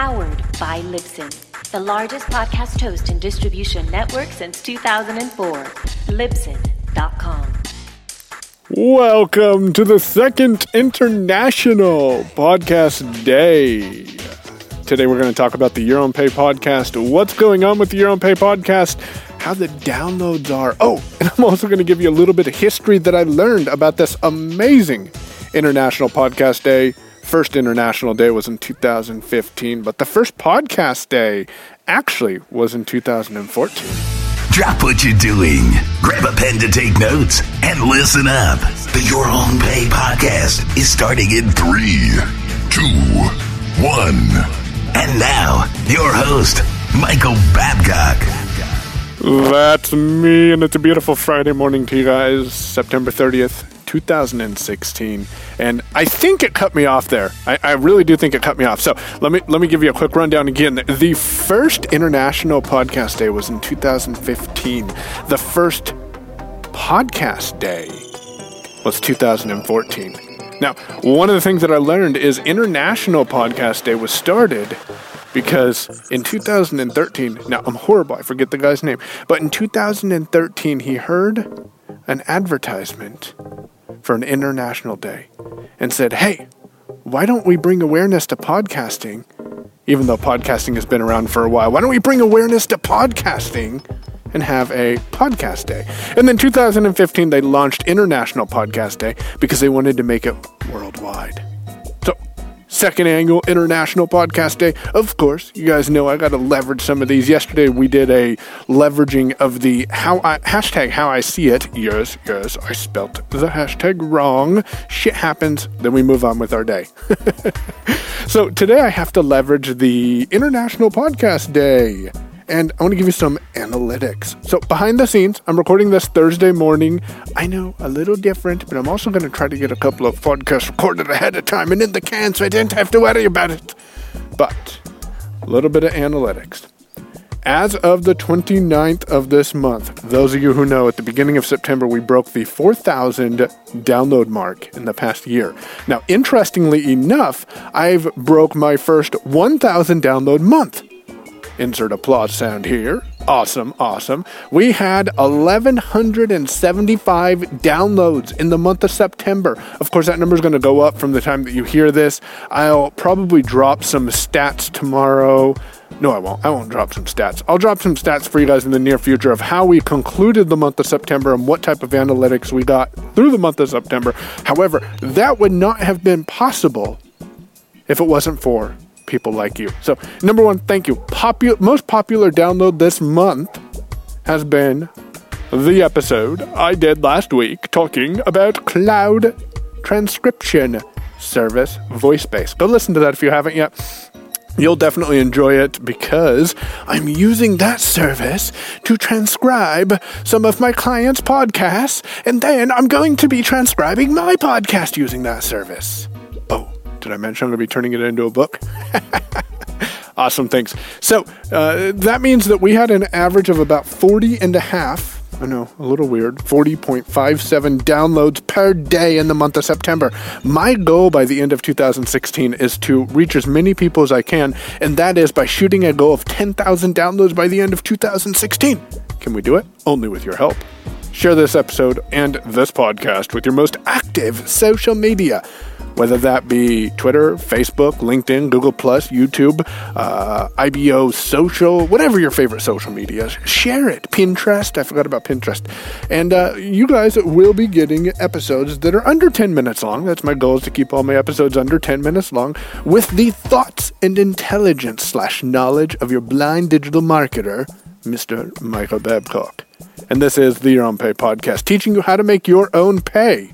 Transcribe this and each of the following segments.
Powered by Libsyn, the largest podcast host and distribution network since 2004. Libsyn.com. Welcome to the second International Podcast Day. Today we're going to talk about the Your Own Pay podcast, what's going on with the Your Own Pay podcast, how the downloads are. Oh, and I'm also going to give you a little bit of history that I learned about this amazing International Podcast Day. First International Day was in 2015, but the first podcast day actually was in 2014. Drop what you're doing. Grab a pen to take notes and listen up. The Your Own Pay podcast is starting in three, two, one. And now, your host, Michael Babcock. That's me, and it's a beautiful Friday morning to you guys, September 30th, 2016. And I think it cut me off there. I, I, really do think it cut me off. So let me let me give you a quick rundown again. The first International Podcast Day was in 2015. The first podcast day was 2014. Now, one of the things that I learned is International Podcast Day was started because in 2013, now I'm horrible, I forget the guy's name, but in 2013 he heard an advertisement for an international day and said, hey, why don't we bring awareness to podcasting? Even though podcasting has been around for a while, why don't we bring awareness to podcasting and have a podcast day? And then 2015, they launched International Podcast Day because they wanted to make it worldwide second annual International Podcast Day. Of course, you guys know I got to leverage some of these. Yesterday we did a leveraging of the how I hashtag how I see it. Yes, yes, I spelt the hashtag wrong. Shit happens. Then we move on with our day. so today I have to leverage the International Podcast Day and I want to give you some analytics. So, behind the scenes, I'm recording this Thursday morning. I know a little different, but I'm also going to try to get a couple of podcasts recorded ahead of time and in the can so I didn't have to worry about it. But, a little bit of analytics. As of the 29th of this month, those of you who know, at the beginning of September, we broke the 4,000 download mark in the past year. Now, interestingly enough, I've broke my first 1,000 download month. Insert applause sound here. Awesome, awesome. We had 1,175 downloads in the month of September. Of course, that number is going to go up from the time that you hear this. I'll probably drop some stats tomorrow. No, I won't. I won't drop some stats. I'll drop some stats for you guys in the near future of how we concluded the month of September and what type of analytics we got through the month of September. However, that would not have been possible if it wasn't for people like you. So, number one, thank you. Most popular download this month has been the episode I did last week talking about cloud transcription service VoiceBase. Go listen to that if you haven't yet. You'll definitely enjoy it because I'm using that service to transcribe some of my clients' podcasts, and then I'm going to be transcribing my podcast using that service. Oh, did I mention I'm going to be turning it into a book? awesome, thanks. So uh, that means that we had an average of about 40 and a half. I know, a little weird. 40.57 downloads per day in the month of September. My goal by the end of 2016 is to reach as many people as I can, and that is by shooting a goal of 10,000 downloads by the end of 2016. Can we do it? Only with your help. Share this episode and this podcast with your most active social media whether that be Twitter, Facebook, LinkedIn, Google, YouTube, uh, IBO social, whatever your favorite social media is. Share it. Pinterest, I forgot about Pinterest. And uh, you guys will be getting episodes that are under 10 minutes long. That's my goal is to keep all my episodes under 10 minutes long with the thoughts and intelligence slash knowledge of your blind digital marketer, Mr. Michael Babcock. And this is the Your Own Pay podcast, teaching you how to make your own pay.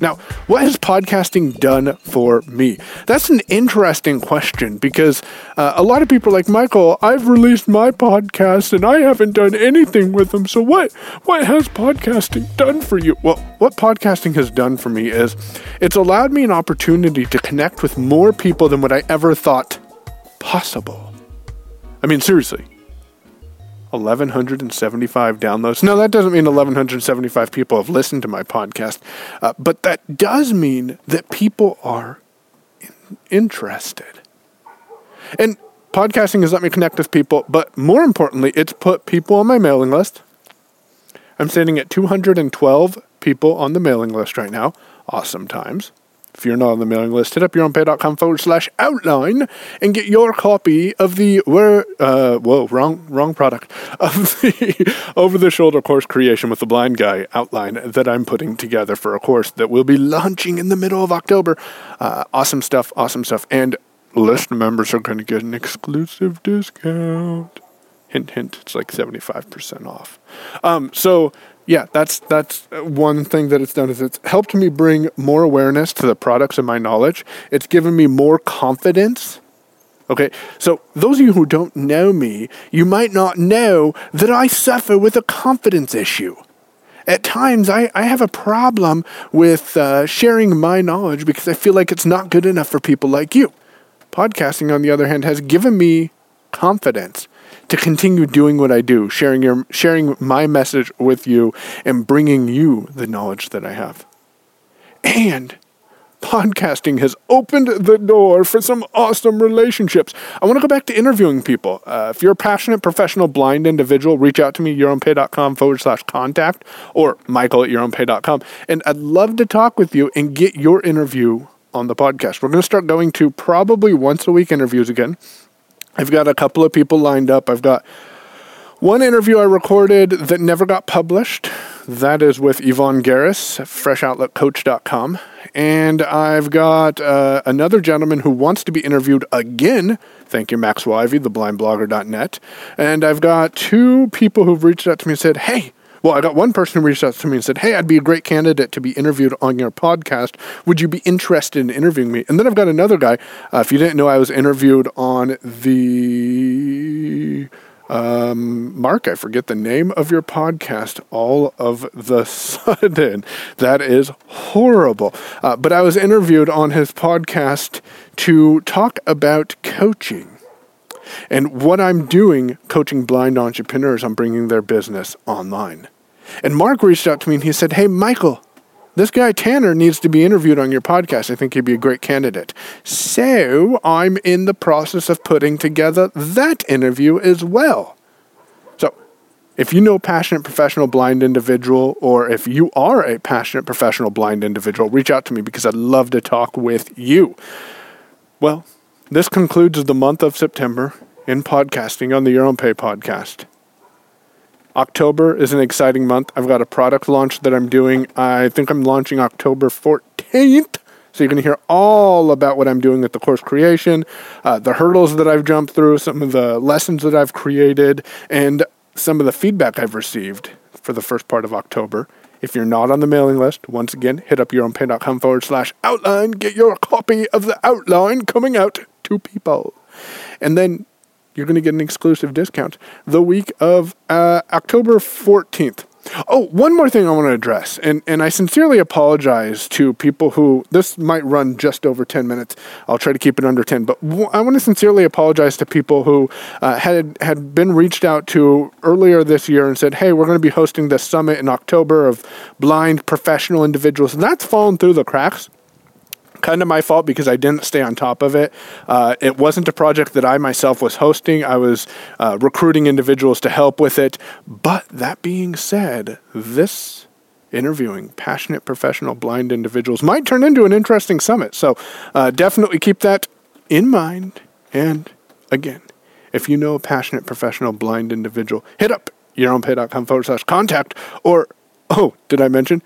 Now, what has podcasting done for me? That's an interesting question because uh, a lot of people are like, Michael, I've released my podcast and I haven't done anything with them. So what what has podcasting done for you? Well, what podcasting has done for me is it's allowed me an opportunity to connect with more people than what I ever thought possible. I mean, seriously, 1,175 downloads. Now, that doesn't mean 1,175 people have listened to my podcast, uh, but that does mean that people are in- interested. And podcasting has let me connect with people, but more importantly, it's put people on my mailing list. I'm sitting at 212 people on the mailing list right now. Awesome times. If you're not on the mailing list, hit up yourownpay.com forward slash outline and get your copy of the where uh whoa, wrong wrong product of the over the shoulder course creation with the blind guy outline that I'm putting together for a course that will be launching in the middle of October. Uh, awesome stuff, awesome stuff. And list members are gonna get an exclusive discount. Hint hint, it's like seventy five percent off. Um so yeah, that's that's one thing that it's done is it's helped me bring more awareness to the products and my knowledge. It's given me more confidence. Okay, so those of you who don't know me, you might not know that I suffer with a confidence issue. At times, I, I have a problem with uh, sharing my knowledge because I feel like it's not good enough for people like you. Podcasting, on the other hand, has given me confidence to continue doing what I do, sharing your sharing my message with you and bringing you the knowledge that I have. And podcasting has opened the door for some awesome relationships. I want to go back to interviewing people. Uh, if you're a passionate professional blind individual, reach out to me, yourownpay.com forward slash contact or michael at yourownpay.com. And I'd love to talk with you and get your interview on the podcast. We're going to start going to probably once a week interviews again. I've got a couple of people lined up. I've got one interview I recorded that never got published. That is with Yvonne Garris, freshoutletcoach.com. And I've got uh, another gentleman who wants to be interviewed again. Thank you, Max Ivey, theblindblogger.net. And I've got two people who've reached out to me and said, hey, well, I got one person who reached out to me and said, Hey, I'd be a great candidate to be interviewed on your podcast. Would you be interested in interviewing me? And then I've got another guy. Uh, if you didn't know, I was interviewed on the. Um, Mark, I forget the name of your podcast all of the sudden. That is horrible. Uh, but I was interviewed on his podcast to talk about coaching. And what I'm doing, coaching blind entrepreneurs on bringing their business online. And Mark reached out to me and he said, Hey, Michael, this guy Tanner needs to be interviewed on your podcast. I think he'd be a great candidate. So I'm in the process of putting together that interview as well. So if you know a passionate professional blind individual, or if you are a passionate professional blind individual, reach out to me because I'd love to talk with you. Well, this concludes the month of September in podcasting on the Your Own Pay podcast. October is an exciting month. I've got a product launch that I'm doing. I think I'm launching October 14th. So you're going to hear all about what I'm doing with the course creation, uh, the hurdles that I've jumped through, some of the lessons that I've created, and some of the feedback I've received for the first part of October. If you're not on the mailing list, once again, hit up yourownpay.com forward slash outline. Get your copy of the outline coming out to people. And then you're going to get an exclusive discount the week of uh, October 14th. Oh, one more thing I want to address, and, and I sincerely apologize to people who this might run just over 10 minutes. I'll try to keep it under 10, but I want to sincerely apologize to people who uh, had, had been reached out to earlier this year and said, hey, we're going to be hosting this summit in October of blind professional individuals, and that's fallen through the cracks kind of my fault because I didn't stay on top of it. Uh, it wasn't a project that I myself was hosting. I was uh, recruiting individuals to help with it. But that being said, this interviewing passionate professional blind individuals might turn into an interesting summit. So uh, definitely keep that in mind. And again, if you know a passionate professional blind individual, hit up yourownpay.com forward slash contact. Or, oh, did I mention?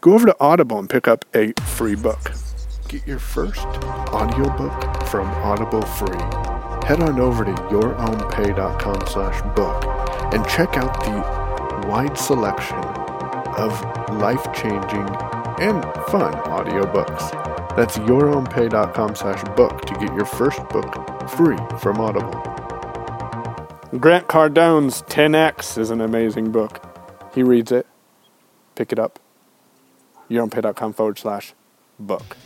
Go over to Audible and pick up a free book get your first audiobook from Audible free, head on over to yourownpay.com slash book and check out the wide selection of life-changing and fun audiobooks. That's yourownpay.com slash book to get your first book free from Audible. Grant Cardone's 10X is an amazing book. He reads it. Pick it up. Yourownpay.com forward slash book.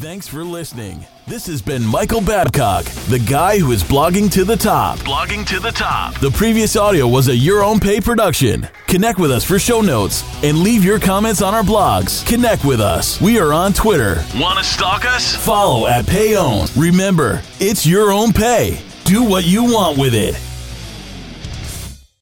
Thanks for listening. This has been Michael Babcock, the guy who is blogging to the top. Blogging to the top. The previous audio was a Your Own Pay production. Connect with us for show notes and leave your comments on our blogs. Connect with us. We are on Twitter. Want to stalk us? Follow at Payown. Remember, it's your own pay. Do what you want with it.